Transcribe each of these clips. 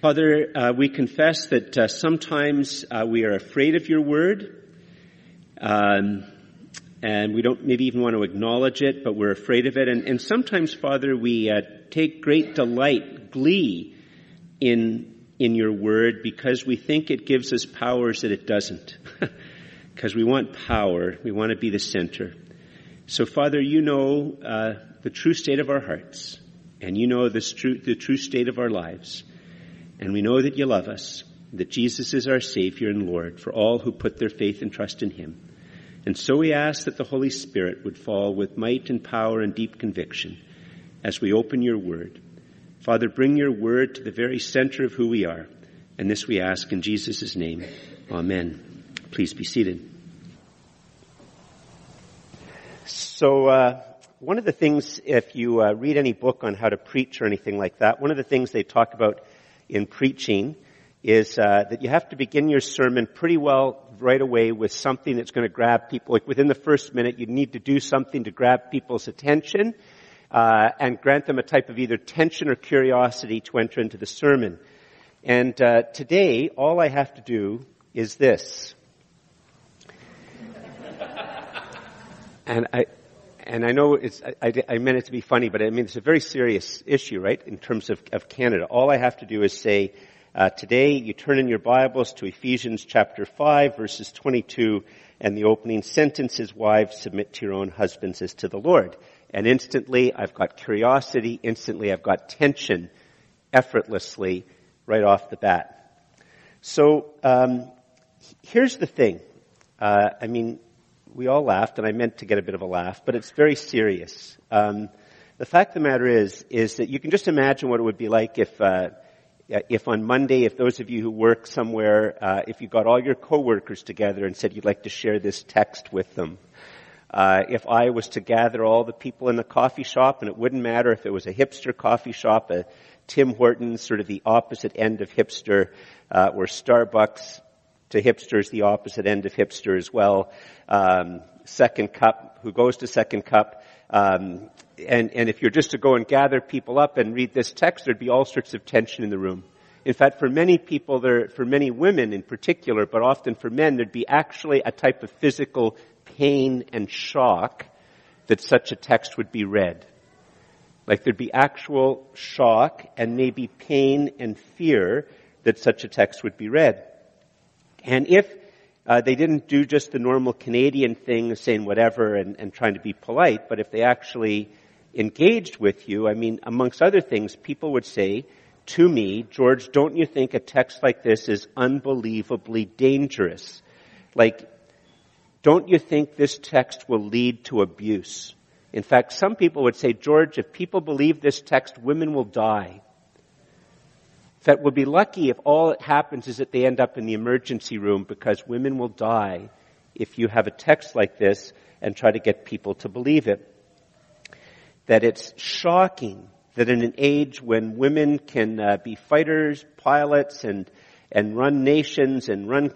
Father, uh, we confess that uh, sometimes uh, we are afraid of your word, um, and we don't maybe even want to acknowledge it, but we're afraid of it. And, and sometimes, Father, we uh, take great delight, glee in in your word because we think it gives us powers that it doesn't. Because we want power, we want to be the center. So, Father, you know uh, the true state of our hearts, and you know the true, the true state of our lives. And we know that you love us, that Jesus is our Savior and Lord for all who put their faith and trust in Him. And so we ask that the Holy Spirit would fall with might and power and deep conviction as we open your word. Father, bring your word to the very center of who we are. And this we ask in Jesus' name. Amen. Please be seated. So, uh, one of the things, if you uh, read any book on how to preach or anything like that, one of the things they talk about in preaching is uh, that you have to begin your sermon pretty well right away with something that's going to grab people. Like within the first minute, you need to do something to grab people's attention uh, and grant them a type of either tension or curiosity to enter into the sermon. And uh, today, all I have to do is this. and I, and I know it's, I, I, meant it to be funny, but I mean, it's a very serious issue, right, in terms of, of Canada. All I have to do is say, uh, today you turn in your Bibles to Ephesians chapter 5, verses 22, and the opening sentence is, wives, submit to your own husbands as to the Lord. And instantly I've got curiosity, instantly I've got tension, effortlessly, right off the bat. So, um, here's the thing. Uh, I mean, we all laughed, and I meant to get a bit of a laugh, but it's very serious. Um, the fact of the matter is, is that you can just imagine what it would be like if, uh, if on Monday, if those of you who work somewhere, uh, if you got all your coworkers together and said you'd like to share this text with them. Uh, if I was to gather all the people in the coffee shop, and it wouldn't matter if it was a hipster coffee shop, a Tim Hortons, sort of the opposite end of hipster, uh, or Starbucks, to hipsters, the opposite end of hipster as well. Um, second cup, who goes to second cup. Um, and, and if you're just to go and gather people up and read this text, there'd be all sorts of tension in the room. In fact, for many people, there, for many women in particular, but often for men, there'd be actually a type of physical pain and shock that such a text would be read. Like there'd be actual shock and maybe pain and fear that such a text would be read. And if uh, they didn't do just the normal Canadian thing, saying whatever and, and trying to be polite, but if they actually engaged with you, I mean, amongst other things, people would say to me, George, don't you think a text like this is unbelievably dangerous? Like, don't you think this text will lead to abuse? In fact, some people would say, George, if people believe this text, women will die that we'll be lucky if all that happens is that they end up in the emergency room because women will die if you have a text like this and try to get people to believe it. That it's shocking that in an age when women can uh, be fighters, pilots, and and run nations and run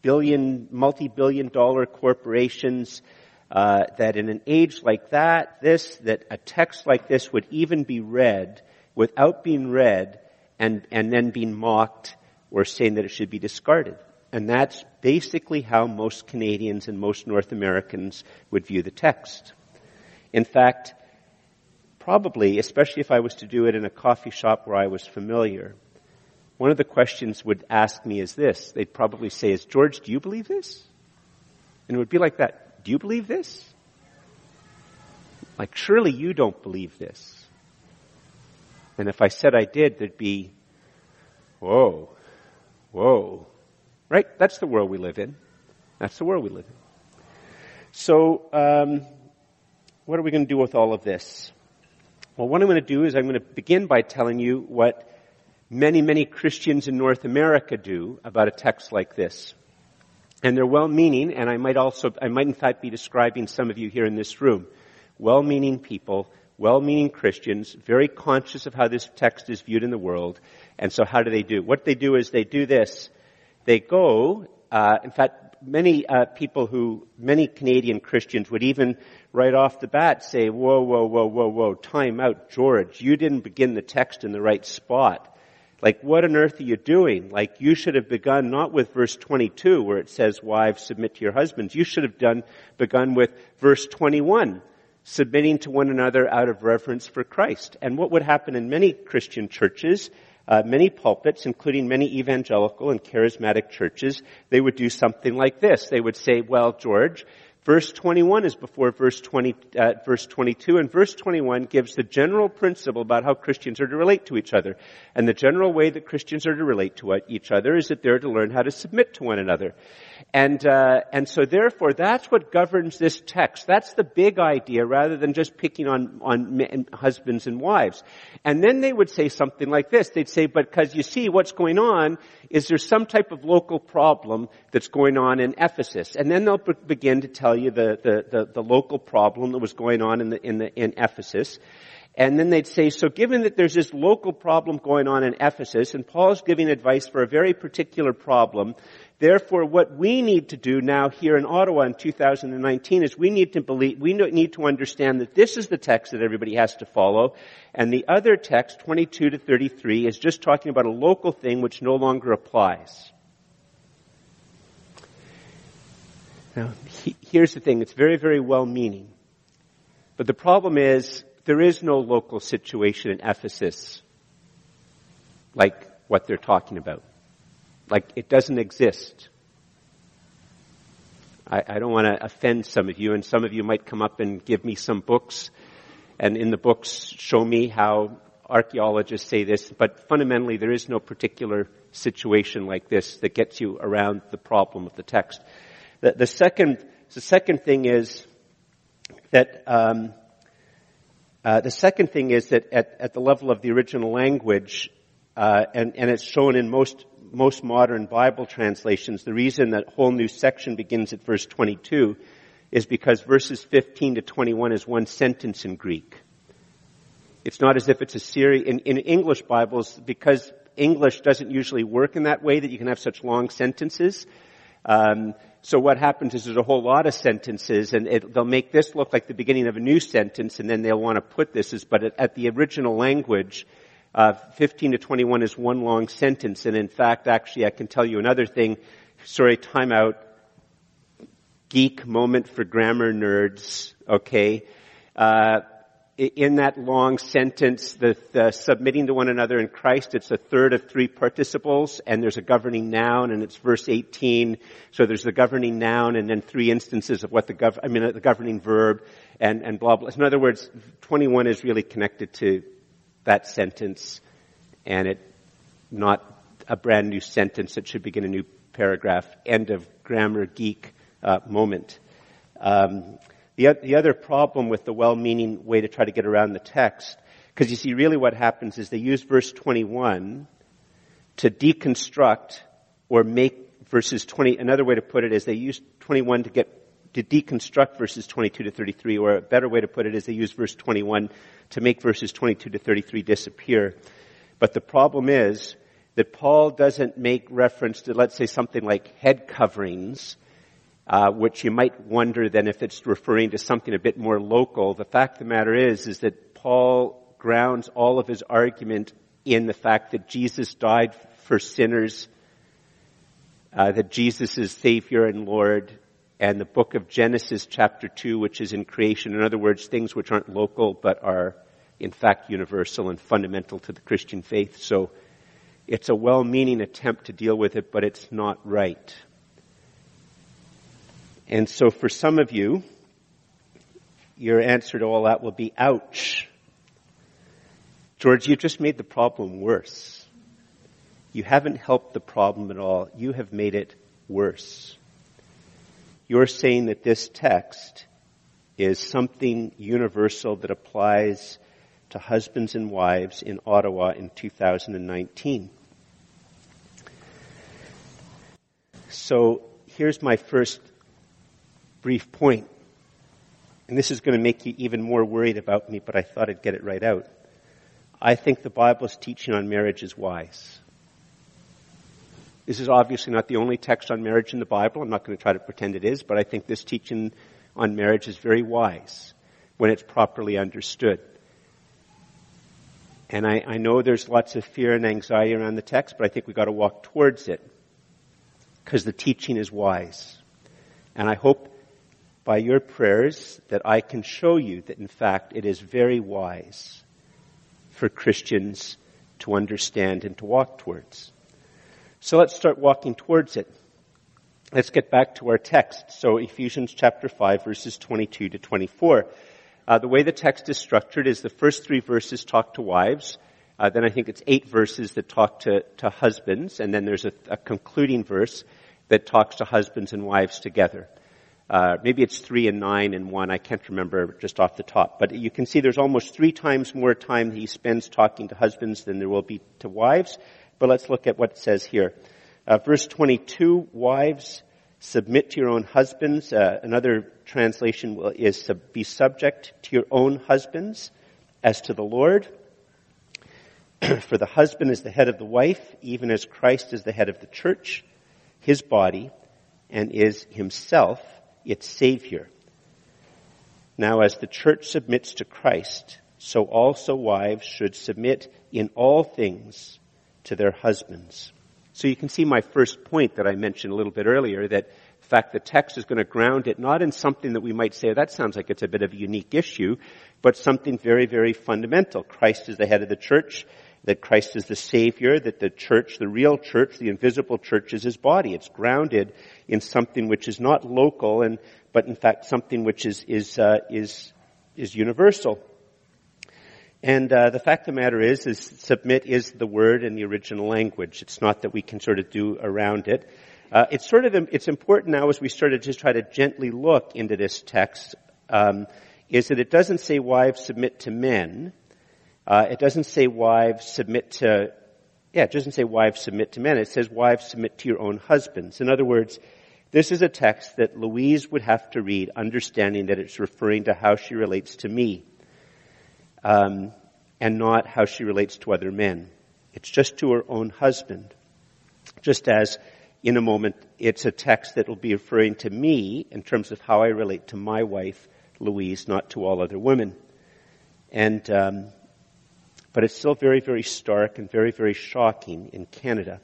billion, multi-billion dollar corporations, uh, that in an age like that, this, that a text like this would even be read without being read and, and then being mocked or saying that it should be discarded. And that's basically how most Canadians and most North Americans would view the text. In fact, probably, especially if I was to do it in a coffee shop where I was familiar, one of the questions would ask me is this. They'd probably say is, George, do you believe this? And it would be like that. Do you believe this? Like, surely you don't believe this. And if I said I did, there'd be, whoa, whoa. Right? That's the world we live in. That's the world we live in. So, um, what are we going to do with all of this? Well, what I'm going to do is I'm going to begin by telling you what many, many Christians in North America do about a text like this. And they're well-meaning, and I might also, I might in fact be describing some of you here in this room. Well-meaning people well-meaning Christians, very conscious of how this text is viewed in the world. And so how do they do? What they do is they do this. They go, uh, in fact, many uh, people who, many Canadian Christians would even right off the bat say, whoa, whoa, whoa, whoa, whoa, time out, George, you didn't begin the text in the right spot. Like, what on earth are you doing? Like, you should have begun not with verse 22 where it says, wives, submit to your husbands. You should have done, begun with verse 21, submitting to one another out of reverence for Christ. And what would happen in many Christian churches, uh, many pulpits, including many evangelical and charismatic churches, they would do something like this. They would say, well, George, Verse 21 is before verse 20, uh, verse 22, and verse 21 gives the general principle about how Christians are to relate to each other. And the general way that Christians are to relate to each other is that they're to learn how to submit to one another. And, uh, and so therefore that's what governs this text. That's the big idea rather than just picking on, on men, husbands and wives. And then they would say something like this. They'd say, because you see what's going on is there's some type of local problem that's going on in Ephesus. And then they'll be- begin to tell you the, the, the, the local problem that was going on in the, in the, in Ephesus. And then they'd say, so given that there's this local problem going on in Ephesus, and Paul's giving advice for a very particular problem, therefore what we need to do now here in Ottawa in 2019 is we need to believe, we need to understand that this is the text that everybody has to follow, and the other text, 22 to 33, is just talking about a local thing which no longer applies. Now, he, here's the thing, it's very, very well meaning. But the problem is, there is no local situation in Ephesus like what they're talking about. Like it doesn't exist. I, I don't want to offend some of you, and some of you might come up and give me some books, and in the books show me how archaeologists say this, but fundamentally there is no particular situation like this that gets you around the problem of the text. The, the second, the second thing is that um, uh, the second thing is that at, at, the level of the original language, uh, and, and it's shown in most most modern Bible translations, the reason that whole new section begins at verse 22 is because verses 15 to 21 is one sentence in Greek. It's not as if it's a series in, in English Bibles because English doesn't usually work in that way that you can have such long sentences. Um, so what happens is there's a whole lot of sentences and it, they'll make this look like the beginning of a new sentence and then they'll want to put this as, but at, the original language, uh, 15 to 21 is one long sentence. And in fact, actually, I can tell you another thing. Sorry, timeout. Geek moment for grammar nerds. Okay. Uh, in that long sentence, the, the, submitting to one another in Christ, it's a third of three participles, and there's a governing noun, and it's verse 18. So there's the governing noun, and then three instances of what the gov- I mean, the governing verb, and, and blah, blah. In other words, 21 is really connected to that sentence, and it, not a brand new sentence that should begin a new paragraph. End of grammar geek uh, moment. Um, the, the other problem with the well-meaning way to try to get around the text, because you see really what happens is they use verse 21 to deconstruct or make verses 20, another way to put it is they use 21 to get, to deconstruct verses 22 to 33, or a better way to put it is they use verse 21 to make verses 22 to 33 disappear. But the problem is that Paul doesn't make reference to, let's say, something like head coverings, uh, which you might wonder then if it's referring to something a bit more local. The fact of the matter is, is that Paul grounds all of his argument in the fact that Jesus died for sinners, uh, that Jesus is Savior and Lord, and the book of Genesis chapter 2, which is in creation. In other words, things which aren't local but are in fact universal and fundamental to the Christian faith. So it's a well-meaning attempt to deal with it, but it's not right. And so for some of you, your answer to all that will be, ouch. George, you just made the problem worse. You haven't helped the problem at all. You have made it worse. You're saying that this text is something universal that applies to husbands and wives in Ottawa in 2019. So here's my first brief point. And this is going to make you even more worried about me, but I thought I'd get it right out. I think the Bible's teaching on marriage is wise. This is obviously not the only text on marriage in the Bible. I'm not going to try to pretend it is, but I think this teaching on marriage is very wise when it's properly understood. And I, I know there's lots of fear and anxiety around the text, but I think we've got to walk towards it because the teaching is wise. And I hope by your prayers that I can show you that in fact it is very wise for Christians to understand and to walk towards. So let's start walking towards it. Let's get back to our text. So Ephesians chapter 5 verses 22 to 24. Uh, the way the text is structured is the first three verses talk to wives, uh, then I think it's eight verses that talk to, to husbands, and then there's a, a concluding verse that talks to husbands and wives together. Uh, maybe it's three and nine and one. I can't remember just off the top. But you can see there's almost three times more time he spends talking to husbands than there will be to wives. But let's look at what it says here. Uh, verse 22, wives, submit to your own husbands. Uh, another translation is to be subject to your own husbands as to the Lord. For the husband is the head of the wife, even as Christ is the head of the church, his body, and is himself its Savior. Now as the church submits to Christ, so also wives should submit in all things to their husbands. So you can see my first point that I mentioned a little bit earlier that in fact the text is going to ground it not in something that we might say that sounds like it's a bit of a unique issue, but something very, very fundamental. Christ is the head of the church that Christ is the Savior, that the church, the real church, the invisible church is His body. It's grounded in something which is not local and, but in fact something which is, is, uh, is, is universal. And uh, the fact of the matter is, is submit is the word in the original language. It's not that we can sort of do around it. Uh, it's sort of it's important now as we start to just try to gently look into this text, um, is that it doesn't say wives submit to men, uh, it doesn't say wives submit to, yeah, it doesn't say wives submit to men. It says wives submit to your own husbands. In other words, this is a text that Louise would have to read, understanding that it's referring to how she relates to me, um, and not how she relates to other men. It's just to her own husband. Just as in a moment, it's a text that will be referring to me in terms of how I relate to my wife, Louise, not to all other women. And um, but it's still very, very stark and very, very shocking in Canada.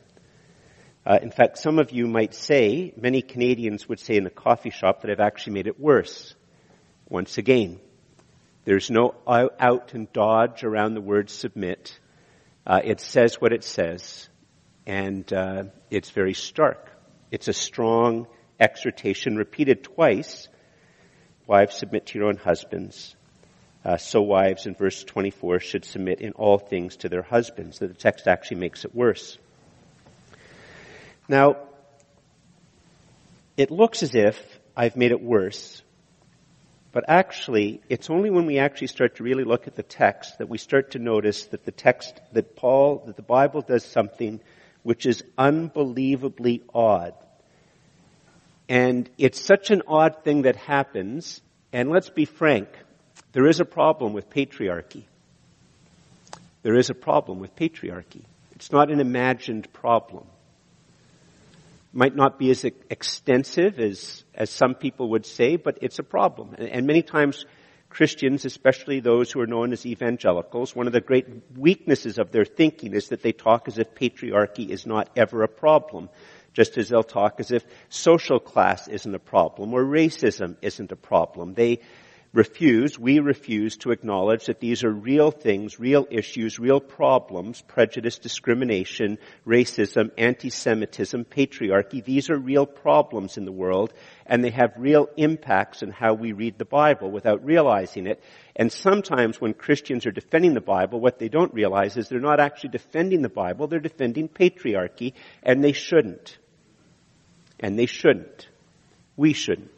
Uh, in fact, some of you might say, many Canadians would say in the coffee shop that I've actually made it worse. Once again, there's no out and dodge around the word submit. Uh, it says what it says, and uh, it's very stark. It's a strong exhortation repeated twice. Wives, submit to your own husbands uh, so wives in verse 24 should submit in all things to their husbands. That the text actually makes it worse. Now, it looks as if I've made it worse, but actually, it's only when we actually start to really look at the text that we start to notice that the text, that Paul, that the Bible does something which is unbelievably odd. And it's such an odd thing that happens, and let's be frank, there is a problem with patriarchy. There is a problem with patriarchy. It's not an imagined problem. Might not be as extensive as, as some people would say, but it's a problem. And, and many times Christians, especially those who are known as evangelicals, one of the great weaknesses of their thinking is that they talk as if patriarchy is not ever a problem. Just as they'll talk as if social class isn't a problem or racism isn't a problem. They, refuse, we refuse to acknowledge that these are real things, real issues, real problems, prejudice, discrimination, racism, anti-Semitism, patriarchy. These are real problems in the world and they have real impacts on how we read the Bible without realizing it. And sometimes when Christians are defending the Bible, what they don't realize is they're not actually defending the Bible, they're defending patriarchy and they shouldn't. And they shouldn't. We shouldn't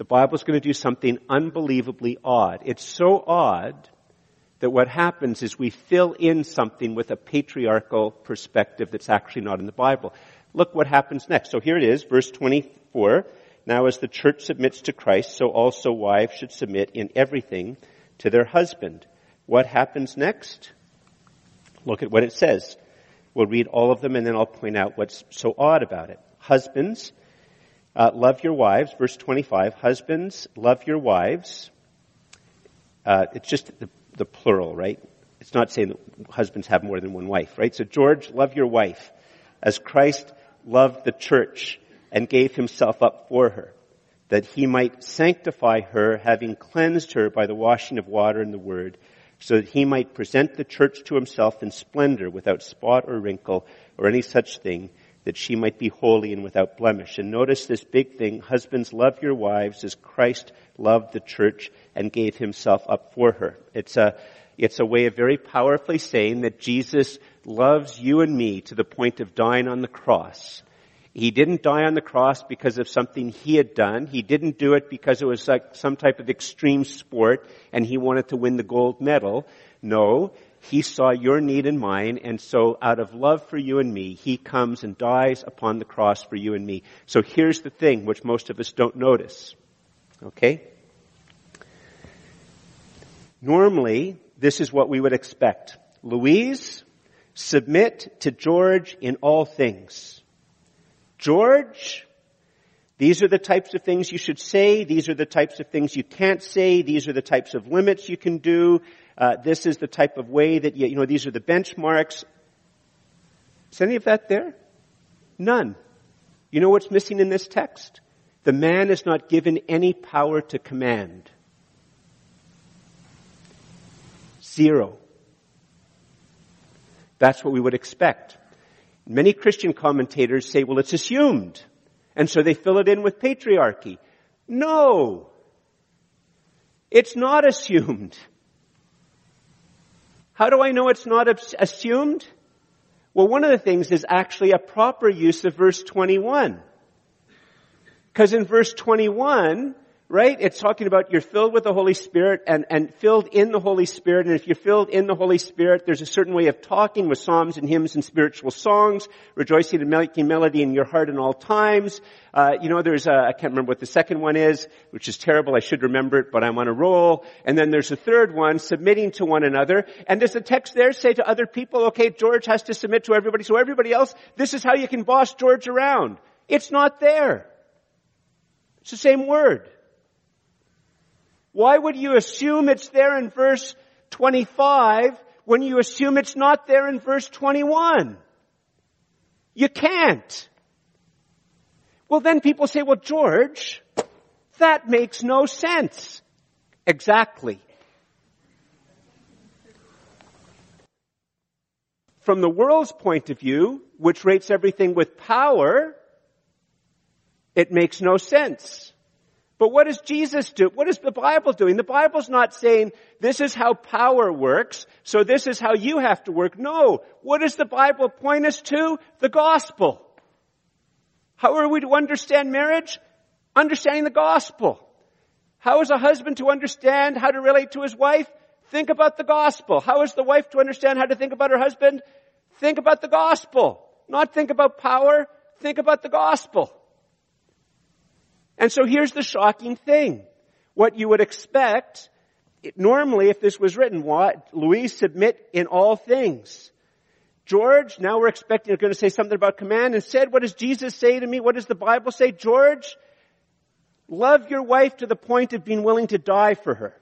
the Bible's going to do something unbelievably odd. It's so odd that what happens is we fill in something with a patriarchal perspective that's actually not in the Bible. Look what happens next. So here it is, verse 24. Now as the church submits to Christ, so also wives should submit in everything to their husband. What happens next? Look at what it says. We'll read all of them and then I'll point out what's so odd about it. Husbands, uh, love your wives, verse 25. Husbands, love your wives. Uh, it's just the, the, plural, right? it's not saying that husbands have more than one wife, right? So George, love your wife as Christ loved the church and gave himself up for her, that he might sanctify her, having cleansed her by the washing of water and the word, so that he might present the church to himself in splendor without spot or wrinkle or any such thing, that she might be holy and without blemish. And notice this big thing, husbands love your wives as Christ loved the church and gave himself up for her. It's a, it's a way of very powerfully saying that Jesus loves you and me to the point of dying on the cross. He didn't die on the cross because of something he had done. He didn't do it because it was like some type of extreme sport and he wanted to win the gold medal. No, he saw your need and mine and so out of love for you and me, he comes and dies upon the cross for you and me. So here's the thing which most of us don't notice. Okay? Normally, this is what we would expect. Louise, submit to George in all things. George, these are the types of things you should say. These are the types of things you can't say. These are the types of limits you can do. Uh, this is the type of way that you, you know, these are the benchmarks. Is any of that there? None. You know what's missing in this text? The man is not given any power to command. Zero. That's what we would expect. Many Christian commentators say, well, it's assumed. And so they fill it in with patriarchy. No. It's not assumed. How do I know it's not assumed? Well, one of the things is actually a proper use of verse 21. Because in verse 21, right? It's talking about you're filled with the Holy Spirit and, and filled in the Holy Spirit. And if you're filled in the Holy Spirit, there's a certain way of talking with psalms and hymns and spiritual songs, rejoicing and making melody in your heart in all times. Uh, you know, there's I can't remember what the second one is, which is terrible. I should remember it, but I'm on a roll. And then there's a third one, submitting to one another. And does the text there say to other people, okay, George has to submit to everybody, so everybody else, this is how you can boss George around. It's not there. It's the same word. Why would you assume it's there in verse 25 when you assume it's not there in verse 21? You can't. Well then people say, well George, that makes no sense. Exactly. From the world's point of view, which rates everything with power, it makes no sense. But what does Jesus do? What is the Bible doing? The Bible's not saying this is how power works, so this is how you have to work. No. What does the Bible point us to? The gospel. How are we to understand marriage? Understanding the gospel. How is a husband to understand how to relate to his wife? Think about the gospel. How is the wife to understand how to think about her husband? Think about the gospel. Not think about power. Think about the gospel. And so here's the shocking thing. What you would expect, normally if this was written, what? Louise submit in all things. George, now we're expecting, you're going to say something about command. Instead, what does Jesus say to me? What does the Bible say? George, love your wife to the point of being willing to die for her.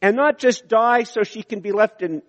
And not just die so she can be left in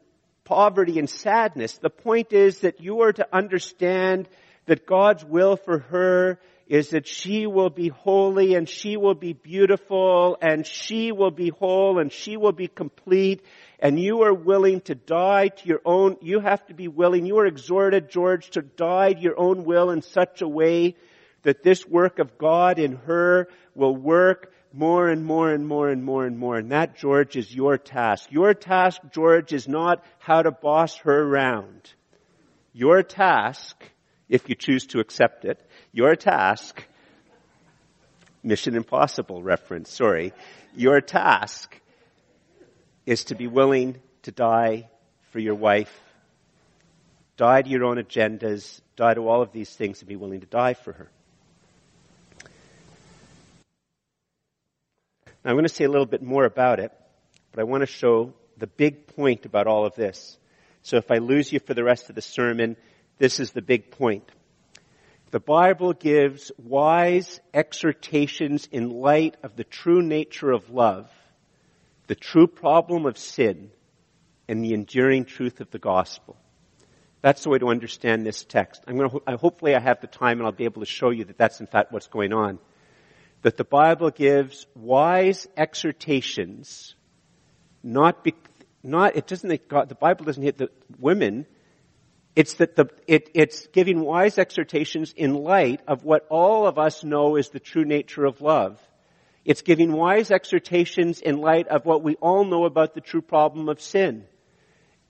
poverty and sadness. The point is that you are to understand that God's will for her is that she will be holy and she will be beautiful and she will be whole and she will be complete and you are willing to die to your own, you have to be willing, you are exhorted, George, to die to your own will in such a way that this work of God in her will work more and more and more and more and more. And that, George, is your task. Your task, George, is not how to boss her around. Your task, if you choose to accept it, your task, Mission Impossible reference, sorry, your task is to be willing to die for your wife, die to your own agendas, die to all of these things and be willing to die for her. Now, I'm going to say a little bit more about it, but I want to show the big point about all of this. So if I lose you for the rest of the sermon, this is the big point. The Bible gives wise exhortations in light of the true nature of love, the true problem of sin, and the enduring truth of the gospel. That's the way to understand this text. I'm going to, hopefully I have the time and I'll be able to show you that that's in fact what's going on. That the Bible gives wise exhortations, not, be, not, it doesn't, the Bible doesn't hit the women, it's that the, it, it's giving wise exhortations in light of what all of us know is the true nature of love. It's giving wise exhortations in light of what we all know about the true problem of sin.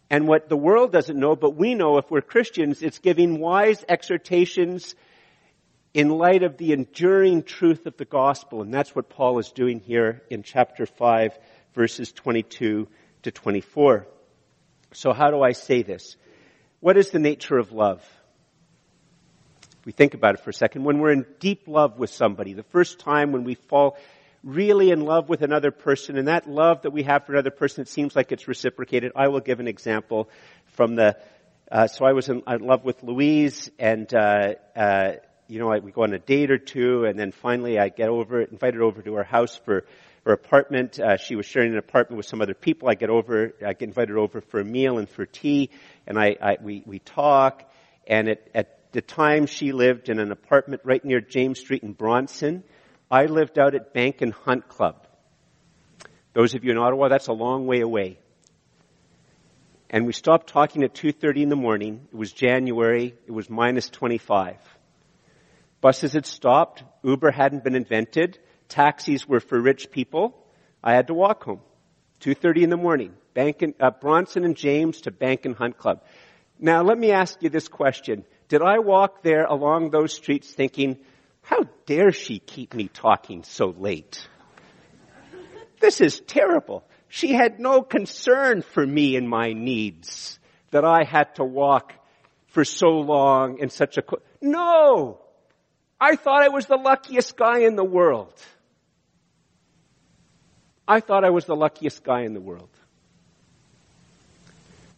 And what the world doesn't know, but we know if we're Christians, it's giving wise exhortations in light of the enduring truth of the gospel. And that's what Paul is doing here in chapter 5, verses 22 to 24. So how do I say this? What is the nature of love? We think about it for a second. When we're in deep love with somebody, the first time when we fall really in love with another person, and that love that we have for another person, it seems like it's reciprocated. I will give an example from the, uh, so I was in, in, love with Louise, and, uh, uh, you know, I, we go on a date or two, and then finally I get over, invited over to her house for her apartment. Uh, she was sharing an apartment with some other people. I get over, I get invited over for a meal and for tea, and I, I we, we talk. And at, at the time, she lived in an apartment right near James Street in Bronson. I lived out at Bank and Hunt Club. Those of you in Ottawa, that's a long way away. And we stopped talking at 2.30 in the morning. It was January. It was minus 25. Buses had stopped. Uber hadn't been invented. Taxis were for rich people. I had to walk home. 2.30 in the morning. Bank and, uh, Bronson and James to Bank and Hunt Club. Now let me ask you this question. Did I walk there along those streets thinking, how dare she keep me talking so late? This is terrible. She had no concern for me and my needs that I had to walk for so long in such a, no! I thought I was the luckiest guy in the world. I thought I was the luckiest guy in the world.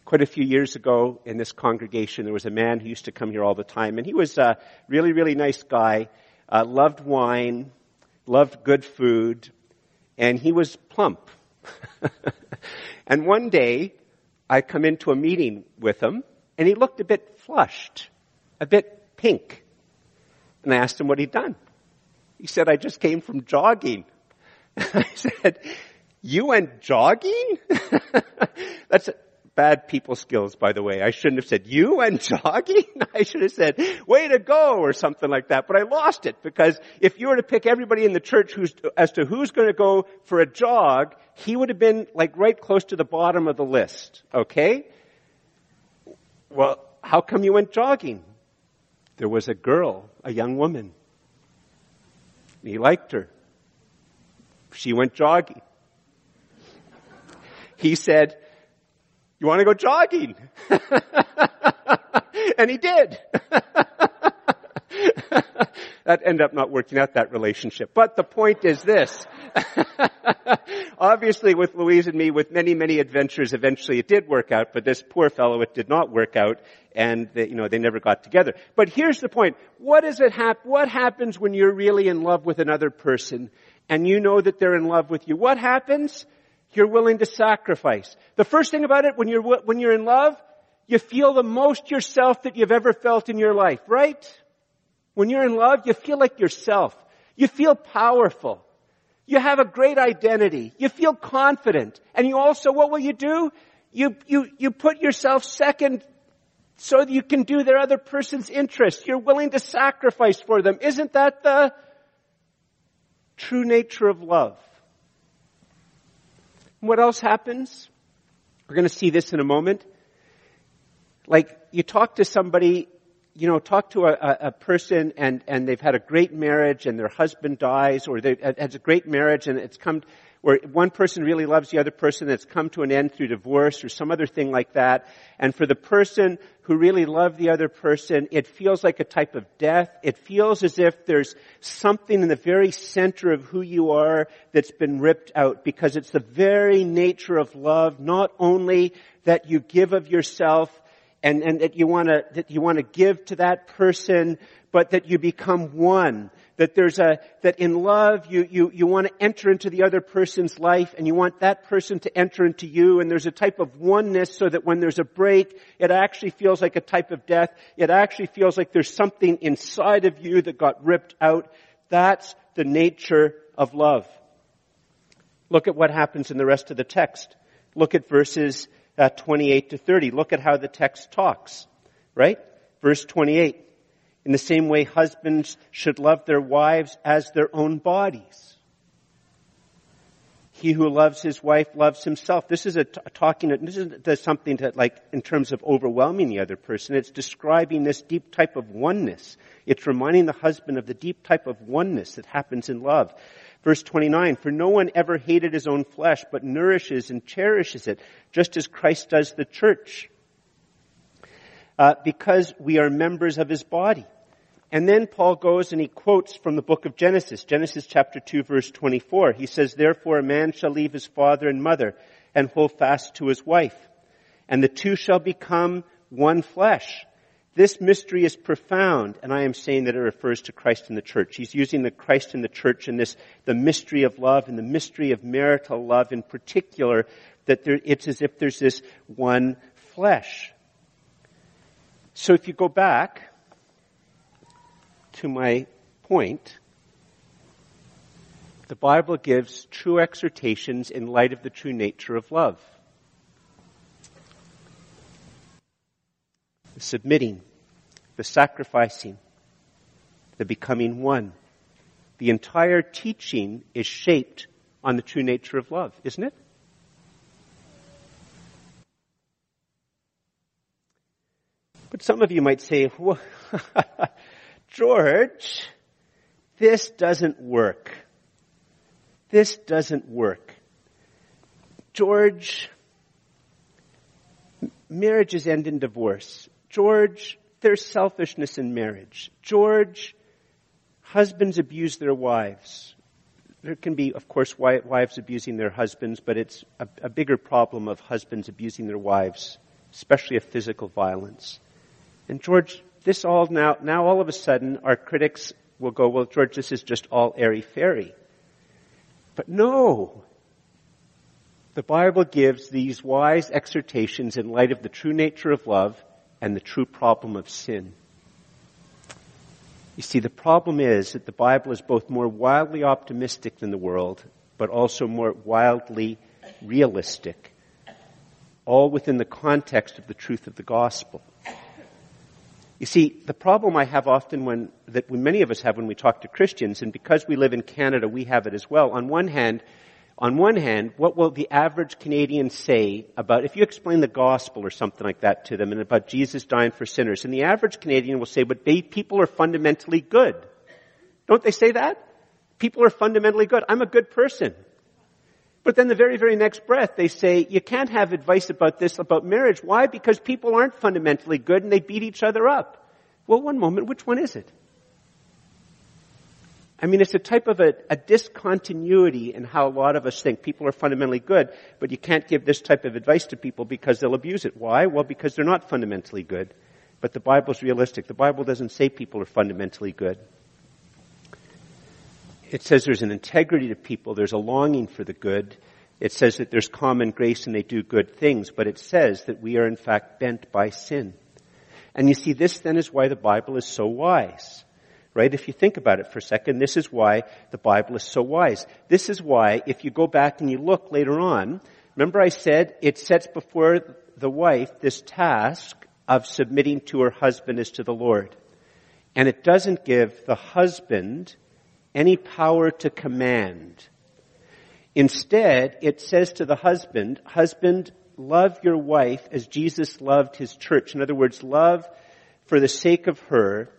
Quite a few years ago in this congregation, there was a man who used to come here all the time, and he was a really, really nice guy, uh, loved wine, loved good food, and he was plump. and one day, I come into a meeting with him, and he looked a bit flushed, a bit pink. And I asked him what he'd done. He said, I just came from jogging. I said, you went jogging? That's bad people skills, by the way. I shouldn't have said, you went jogging? I should have said, way to go, or something like that. But I lost it, because if you were to pick everybody in the church as to who's going to go for a jog, he would have been like right close to the bottom of the list. Okay? Well, how come you went jogging? There was a girl, a young woman. He liked her she went jogging. He said, you want to go jogging? and he did. that ended up not working out, that relationship. But the point is this. Obviously with Louise and me, with many, many adventures, eventually it did work out, but this poor fellow, it did not work out, and they, you know, they never got together. But here's the point. What does it hap- what happens when you're really in love with another person? and you know that they're in love with you, what happens? You're willing to sacrifice. The first thing about it, when you're, when you're in love, you feel the most yourself that you've ever felt in your life, right? When you're in love, you feel like yourself. You feel powerful. You have a great identity. You feel confident. And you also, what will you do? You, you, you put yourself second so that you can do their other person's interest. You're willing to sacrifice for them. Isn't that the true nature of love. What else happens? We're going to see this in a moment. Like, you talk to somebody, you know, talk to a, a, person and, and they've had a great marriage and their husband dies or they has a great marriage and it's come, where one person really loves the other person that's come to an end through divorce or some other thing like that. And for the person who really loved the other person, it feels like a type of death. It feels as if there's something in the very center of who you are that's been ripped out because it's the very nature of love, not only that you give of yourself and, and that you want to that you want to give to that person, but that you become one. That there's a, that in love you, you, you want to enter into the other person's life and you want that person to enter into you and there's a type of oneness so that when there's a break, it actually feels like a type of death. It actually feels like there's something inside of you that got ripped out. That's the nature of love. Look at what happens in the rest of the text. Look at verses uh, 28 to 30. Look at how the text talks, right? Verse 28. In the same way, husbands should love their wives as their own bodies. He who loves his wife loves himself. This is a, t- talking, this is something to like, in terms of overwhelming the other person. It's describing this deep type of oneness. It's reminding the husband of the deep type of oneness that happens in love. Verse 29, for no one ever hated his own flesh, but nourishes and cherishes it, just as Christ does the church uh, because we are members of his body. And then Paul goes and he quotes from the book of Genesis, Genesis chapter 2 verse 24. He says, therefore a man shall leave his father and mother and hold fast to his wife. And the two shall become one flesh. This mystery is profound, and I am saying that it refers to Christ and the church. He's using the Christ and the church in this, the mystery of love and the mystery of marital love in particular, that there, it's as if there's this one flesh. So if you go back to my point, the Bible gives true exhortations in light of the true nature of love. The submitting, the sacrificing, the becoming one. The entire teaching is shaped on the true nature of love, isn't it? But some of you might say, George, this doesn't work. This doesn't work. George, marriages end in divorce. George, there's selfishness in marriage. George, husbands abuse their wives. There can be, of course, wives abusing their husbands, but it's a, a bigger problem of husbands abusing their wives, especially of physical violence. And George, this all now, now all of a sudden our critics will go, well, George, this is just all airy-fairy. But no. The Bible gives these wise exhortations in light of the true nature of love and the true problem of sin. You see, the problem is that the Bible is both more wildly optimistic than the world, but also more wildly realistic, all within the context of the truth of the gospel. You see, the problem I have often when, that many of us have when we talk to Christians, and because we live in Canada, we have it as well. On one hand, on one hand, what will the average Canadian say about, if you explain the gospel or something like that to them and about Jesus dying for sinners, and the average Canadian will say, but they, people are fundamentally good. Don't they say that? People are fundamentally good. I'm a good person. But then the very, very next breath, they say, you can't have advice about this, about marriage. Why? Because people aren't fundamentally good and they beat each other up. Well, one moment, which one is it? I mean, it's a type of a, a, discontinuity in how a lot of us think. People are fundamentally good, but you can't give this type of advice to people because they'll abuse it. Why? Well, because they're not fundamentally good. But the Bible's realistic. The Bible doesn't say people are fundamentally good it says there's an integrity to people, there's a longing for the good. It says that there's common grace and they do good things, but it says that we are in fact bent by sin. And you see, this then is why the Bible is so wise. Right? If you think about it for a second, this is why the Bible is so wise. This is why, if you go back and you look later on, remember I said it sets before the wife this task of submitting to her husband as to the Lord. And it doesn't give the husband any power to command. Instead, it says to the husband, husband, love your wife as Jesus loved his church. In other words, love for the sake of her,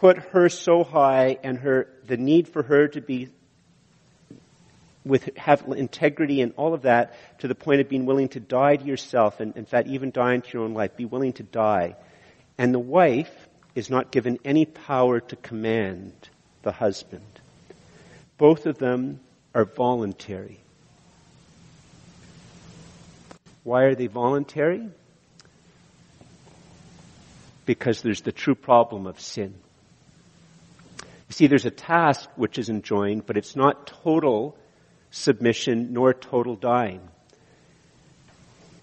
put her so high and her, the need for her to be with have integrity and all of that to the point of being willing to die to yourself and in fact even die into your own life. Be willing to die. And the wife is not given any power to command the husband. Both of them are voluntary. Why are they voluntary? Because there's the true problem of sin. You see, there's a task which is enjoined, but it's not total submission nor total dying.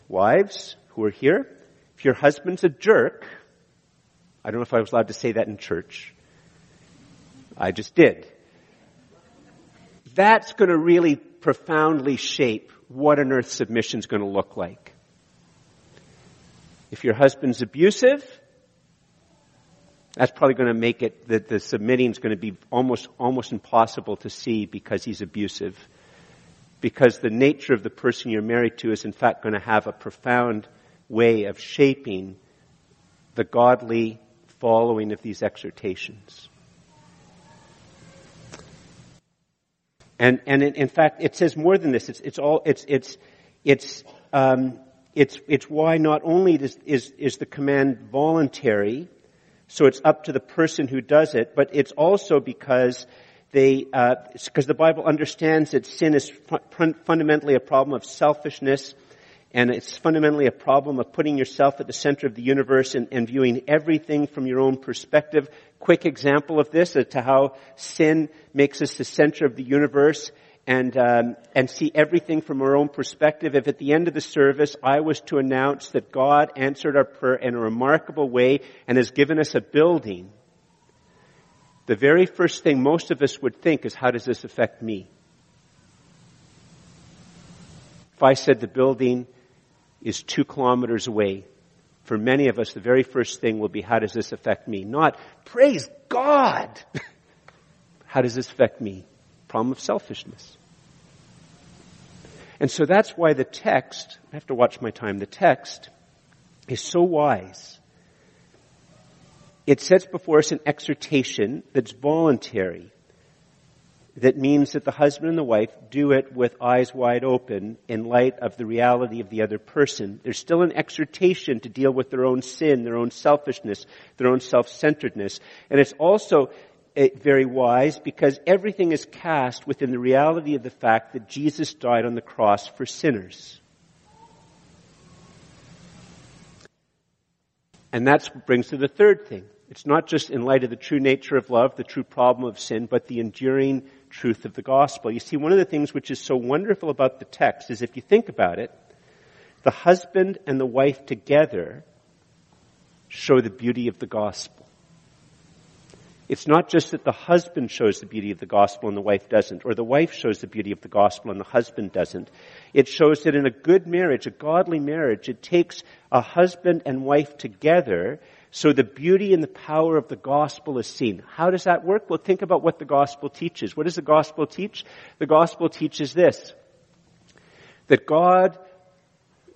Wives who are here, if your husband's a jerk, I don't know if I was allowed to say that in church. I just did. That's going to really profoundly shape what on earth submission is going to look like. If your husband's abusive, that's probably going to make it that the submitting is going to be almost almost impossible to see because he's abusive. Because the nature of the person you're married to is in fact going to have a profound way of shaping the godly following of these exhortations. And, and in, in fact, it says more than this. It's, it's all, it's, it's, it's, um, it's, it's why not only is, is, is the command voluntary, so it's up to the person who does it, but it's also because they, because uh, the Bible understands that sin is fu- fundamentally a problem of selfishness, and it's fundamentally a problem of putting yourself at the center of the universe and, and viewing everything from your own perspective. Quick example of this as to how sin makes us the center of the universe and um, and see everything from our own perspective. If at the end of the service I was to announce that God answered our prayer in a remarkable way and has given us a building, the very first thing most of us would think is, how does this affect me? If I said the building is two kilometers away, for many of us, the very first thing will be, how does this affect me? Not, praise God! how does this affect me? Problem of selfishness. And so that's why the text, I have to watch my time, the text is so wise. It sets before us an exhortation that's voluntary that means that the husband and the wife do it with eyes wide open in light of the reality of the other person. There's still an exhortation to deal with their own sin, their own selfishness, their own self-centeredness. And it's also very wise because everything is cast within the reality of the fact that Jesus died on the cross for sinners. And that brings to the third thing. It's not just in light of the true nature of love, the true problem of sin, but the enduring truth of the gospel. You see, one of the things which is so wonderful about the text is if you think about it, the husband and the wife together show the beauty of the gospel. It's not just that the husband shows the beauty of the gospel and the wife doesn't, or the wife shows the beauty of the gospel and the husband doesn't. It shows that in a good marriage, a godly marriage, it takes a husband and wife together so the beauty and the power of the gospel is seen. How does that work? Well, think about what the gospel teaches. What does the gospel teach? The gospel teaches this. That God,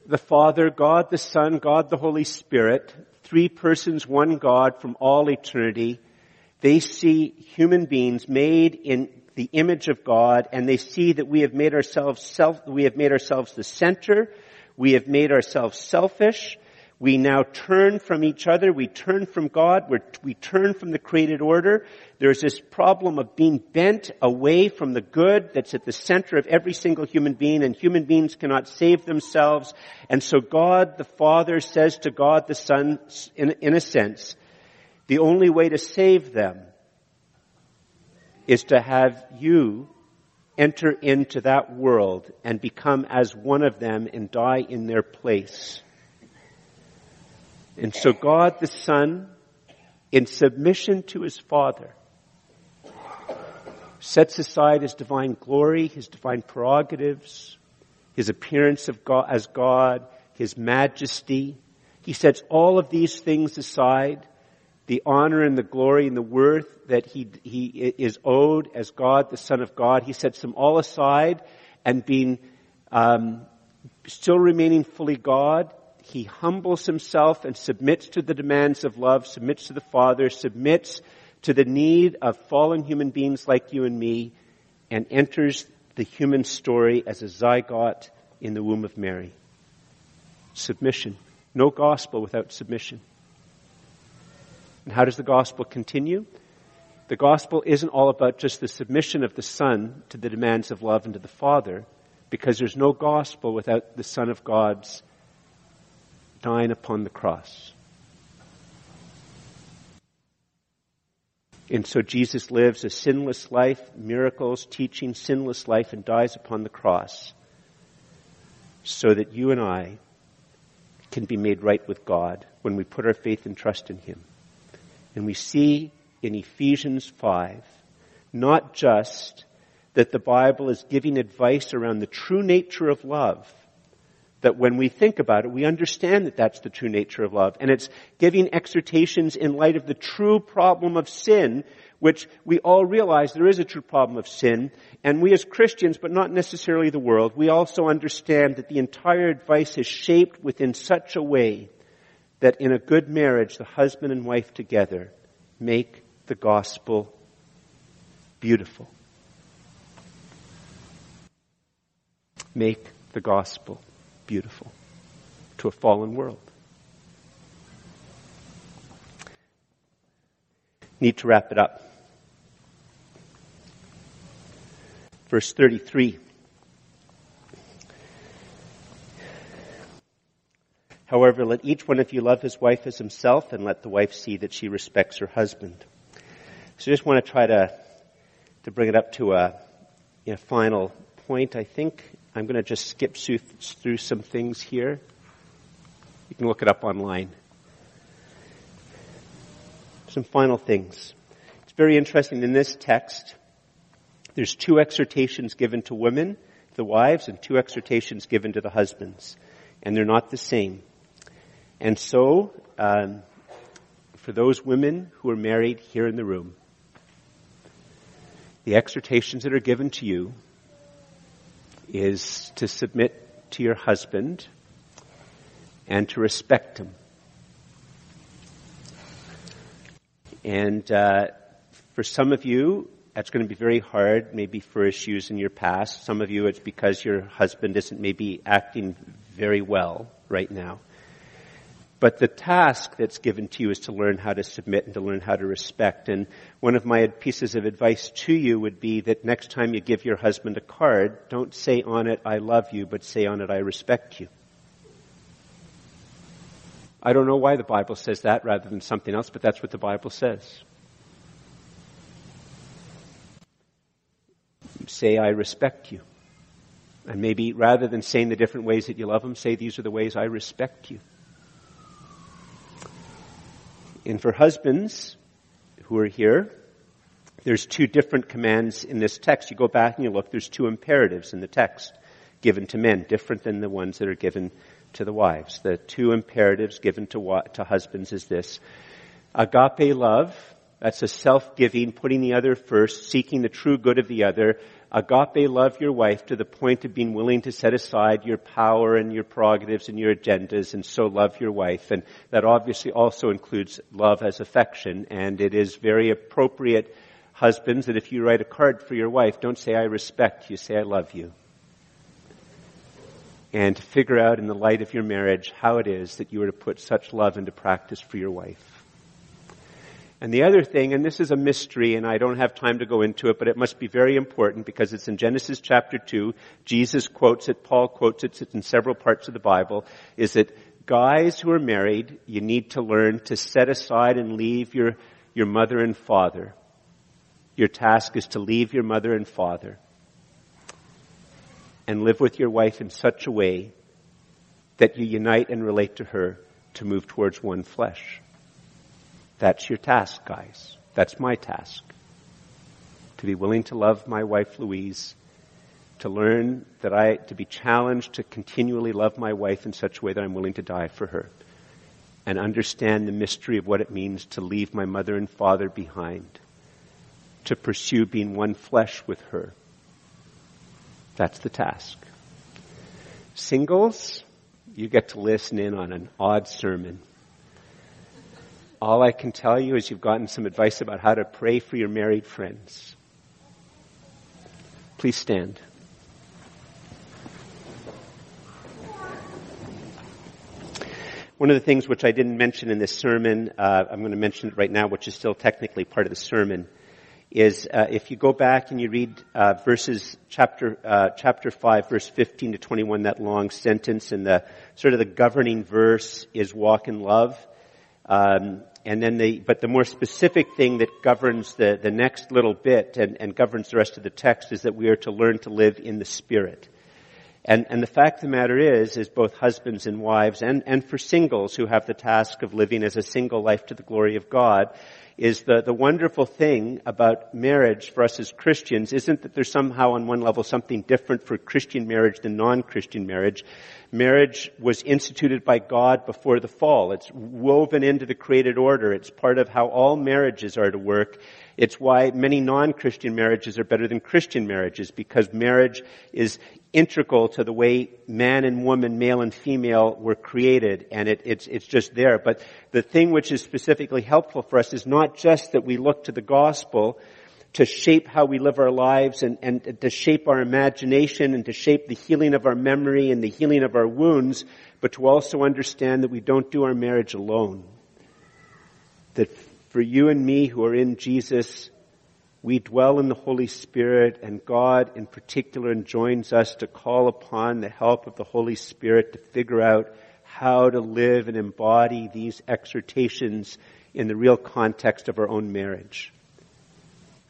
the Father, God the Son, God the Holy Spirit, three persons, one God from all eternity, they see human beings made in the image of God and they see that we have made ourselves self, we have made ourselves the center, we have made ourselves selfish, we now turn from each other. We turn from God. We're, we turn from the created order. There's this problem of being bent away from the good that's at the center of every single human being and human beings cannot save themselves. And so God the Father says to God the Son, in, in a sense, the only way to save them is to have you enter into that world and become as one of them and die in their place. And so God the Son, in submission to his Father, sets aside his divine glory, his divine prerogatives, his appearance of God, as God, his majesty. He sets all of these things aside, the honor and the glory and the worth that he, he is owed as God, the Son of God. He sets them all aside and being, um, still remaining fully God, he humbles himself and submits to the demands of love, submits to the Father, submits to the need of fallen human beings like you and me, and enters the human story as a zygote in the womb of Mary. Submission. No gospel without submission. And how does the gospel continue? The gospel isn't all about just the submission of the Son to the demands of love and to the Father, because there's no gospel without the Son of God's dying upon the cross. And so Jesus lives a sinless life, miracles, teaching sinless life, and dies upon the cross so that you and I can be made right with God when we put our faith and trust in Him. And we see in Ephesians 5 not just that the Bible is giving advice around the true nature of love, that when we think about it, we understand that that's the true nature of love. And it's giving exhortations in light of the true problem of sin, which we all realize there is a true problem of sin. And we as Christians, but not necessarily the world, we also understand that the entire advice is shaped within such a way that in a good marriage, the husband and wife together make the gospel beautiful. Make the gospel beautiful to a fallen world. Need to wrap it up. Verse 33. However, let each one of you love his wife as himself, and let the wife see that she respects her husband. So I just want to try to, to bring it up to a, a final point, I think. I'm going to just skip through some things here. You can look it up online. Some final things. It's very interesting in this text. There's two exhortations given to women, the wives, and two exhortations given to the husbands. And they're not the same. And so, um, for those women who are married here in the room, the exhortations that are given to you is to submit to your husband and to respect him. And uh, for some of you, that's going to be very hard, maybe for issues in your past. Some of you, it's because your husband isn't maybe acting very well right now. But the task that's given to you is to learn how to submit and to learn how to respect. And one of my pieces of advice to you would be that next time you give your husband a card, don't say on it, I love you, but say on it, I respect you. I don't know why the Bible says that rather than something else, but that's what the Bible says. Say, I respect you. And maybe rather than saying the different ways that you love him, say, these are the ways I respect you. And for husbands who are here, there's two different commands in this text. You go back and you look, there's two imperatives in the text given to men, different than the ones that are given to the wives. The two imperatives given to, to husbands is this. Agape love, that's a self-giving, putting the other first, seeking the true good of the other, agape love your wife to the point of being willing to set aside your power and your prerogatives and your agendas and so love your wife. And that obviously also includes love as affection. And it is very appropriate, husbands, that if you write a card for your wife, don't say I respect you, say I love you. And to figure out in the light of your marriage how it is that you are to put such love into practice for your wife. And the other thing, and this is a mystery and I don't have time to go into it, but it must be very important because it's in Genesis chapter 2. Jesus quotes it, Paul quotes it, it's in several parts of the Bible, is that guys who are married, you need to learn to set aside and leave your, your mother and father. Your task is to leave your mother and father and live with your wife in such a way that you unite and relate to her to move towards one flesh. That's your task, guys. That's my task. To be willing to love my wife Louise, to learn that I, to be challenged to continually love my wife in such a way that I'm willing to die for her. And understand the mystery of what it means to leave my mother and father behind. To pursue being one flesh with her. That's the task. Singles, you get to listen in on an odd sermon. All I can tell you is you've gotten some advice about how to pray for your married friends. Please stand. One of the things which I didn't mention in this sermon, uh, I'm going to mention it right now, which is still technically part of the sermon, is uh, if you go back and you read uh, verses chapter uh, chapter five, verse 15 to 21, that long sentence, and the sort of the governing verse is walk in love. Um, and then the, but the more specific thing that governs the, the next little bit and, and governs the rest of the text is that we are to learn to live in the Spirit. And, and the fact of the matter is, is both husbands and wives and, and for singles who have the task of living as a single life to the glory of God, is the, the wonderful thing about marriage for us as Christians isn't that there's somehow on one level something different for Christian marriage than non-Christian marriage. Marriage was instituted by God before the fall. It's woven into the created order. It's part of how all marriages are to work. It's why many non-Christian marriages are better than Christian marriages because marriage is integral to the way man and woman, male and female were created and it, it's, it's just there. But the thing which is specifically helpful for us is not just that we look to the gospel, to shape how we live our lives and, and to shape our imagination and to shape the healing of our memory and the healing of our wounds, but to also understand that we don't do our marriage alone. That for you and me who are in Jesus, we dwell in the Holy Spirit and God in particular enjoins us to call upon the help of the Holy Spirit to figure out how to live and embody these exhortations in the real context of our own marriage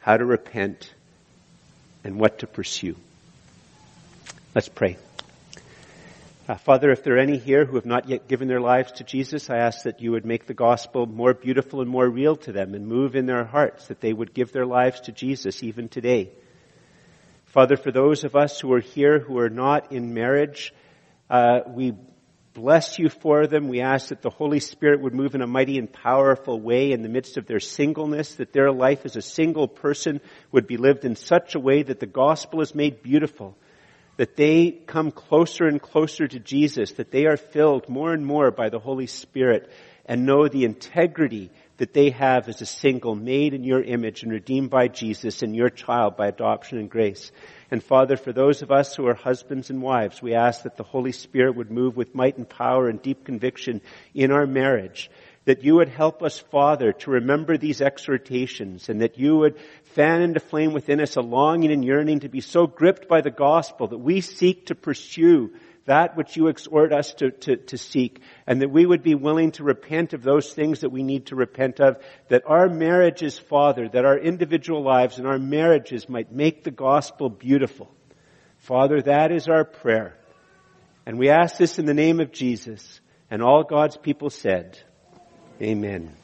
how to repent, and what to pursue. Let's pray. Uh, Father, if there are any here who have not yet given their lives to Jesus, I ask that you would make the gospel more beautiful and more real to them and move in their hearts, that they would give their lives to Jesus even today. Father, for those of us who are here who are not in marriage, uh, we bless you for them. We ask that the Holy Spirit would move in a mighty and powerful way in the midst of their singleness, that their life as a single person would be lived in such a way that the gospel is made beautiful, that they come closer and closer to Jesus, that they are filled more and more by the Holy Spirit and know the integrity that they have as a single made in your image and redeemed by Jesus and your child by adoption and grace. And Father, for those of us who are husbands and wives, we ask that the Holy Spirit would move with might and power and deep conviction in our marriage. That you would help us, Father, to remember these exhortations and that you would fan into flame within us a longing and yearning to be so gripped by the gospel that we seek to pursue that which you exhort us to, to, to, seek, and that we would be willing to repent of those things that we need to repent of, that our marriages, Father, that our individual lives and our marriages might make the gospel beautiful. Father, that is our prayer. And we ask this in the name of Jesus. And all God's people said, Amen.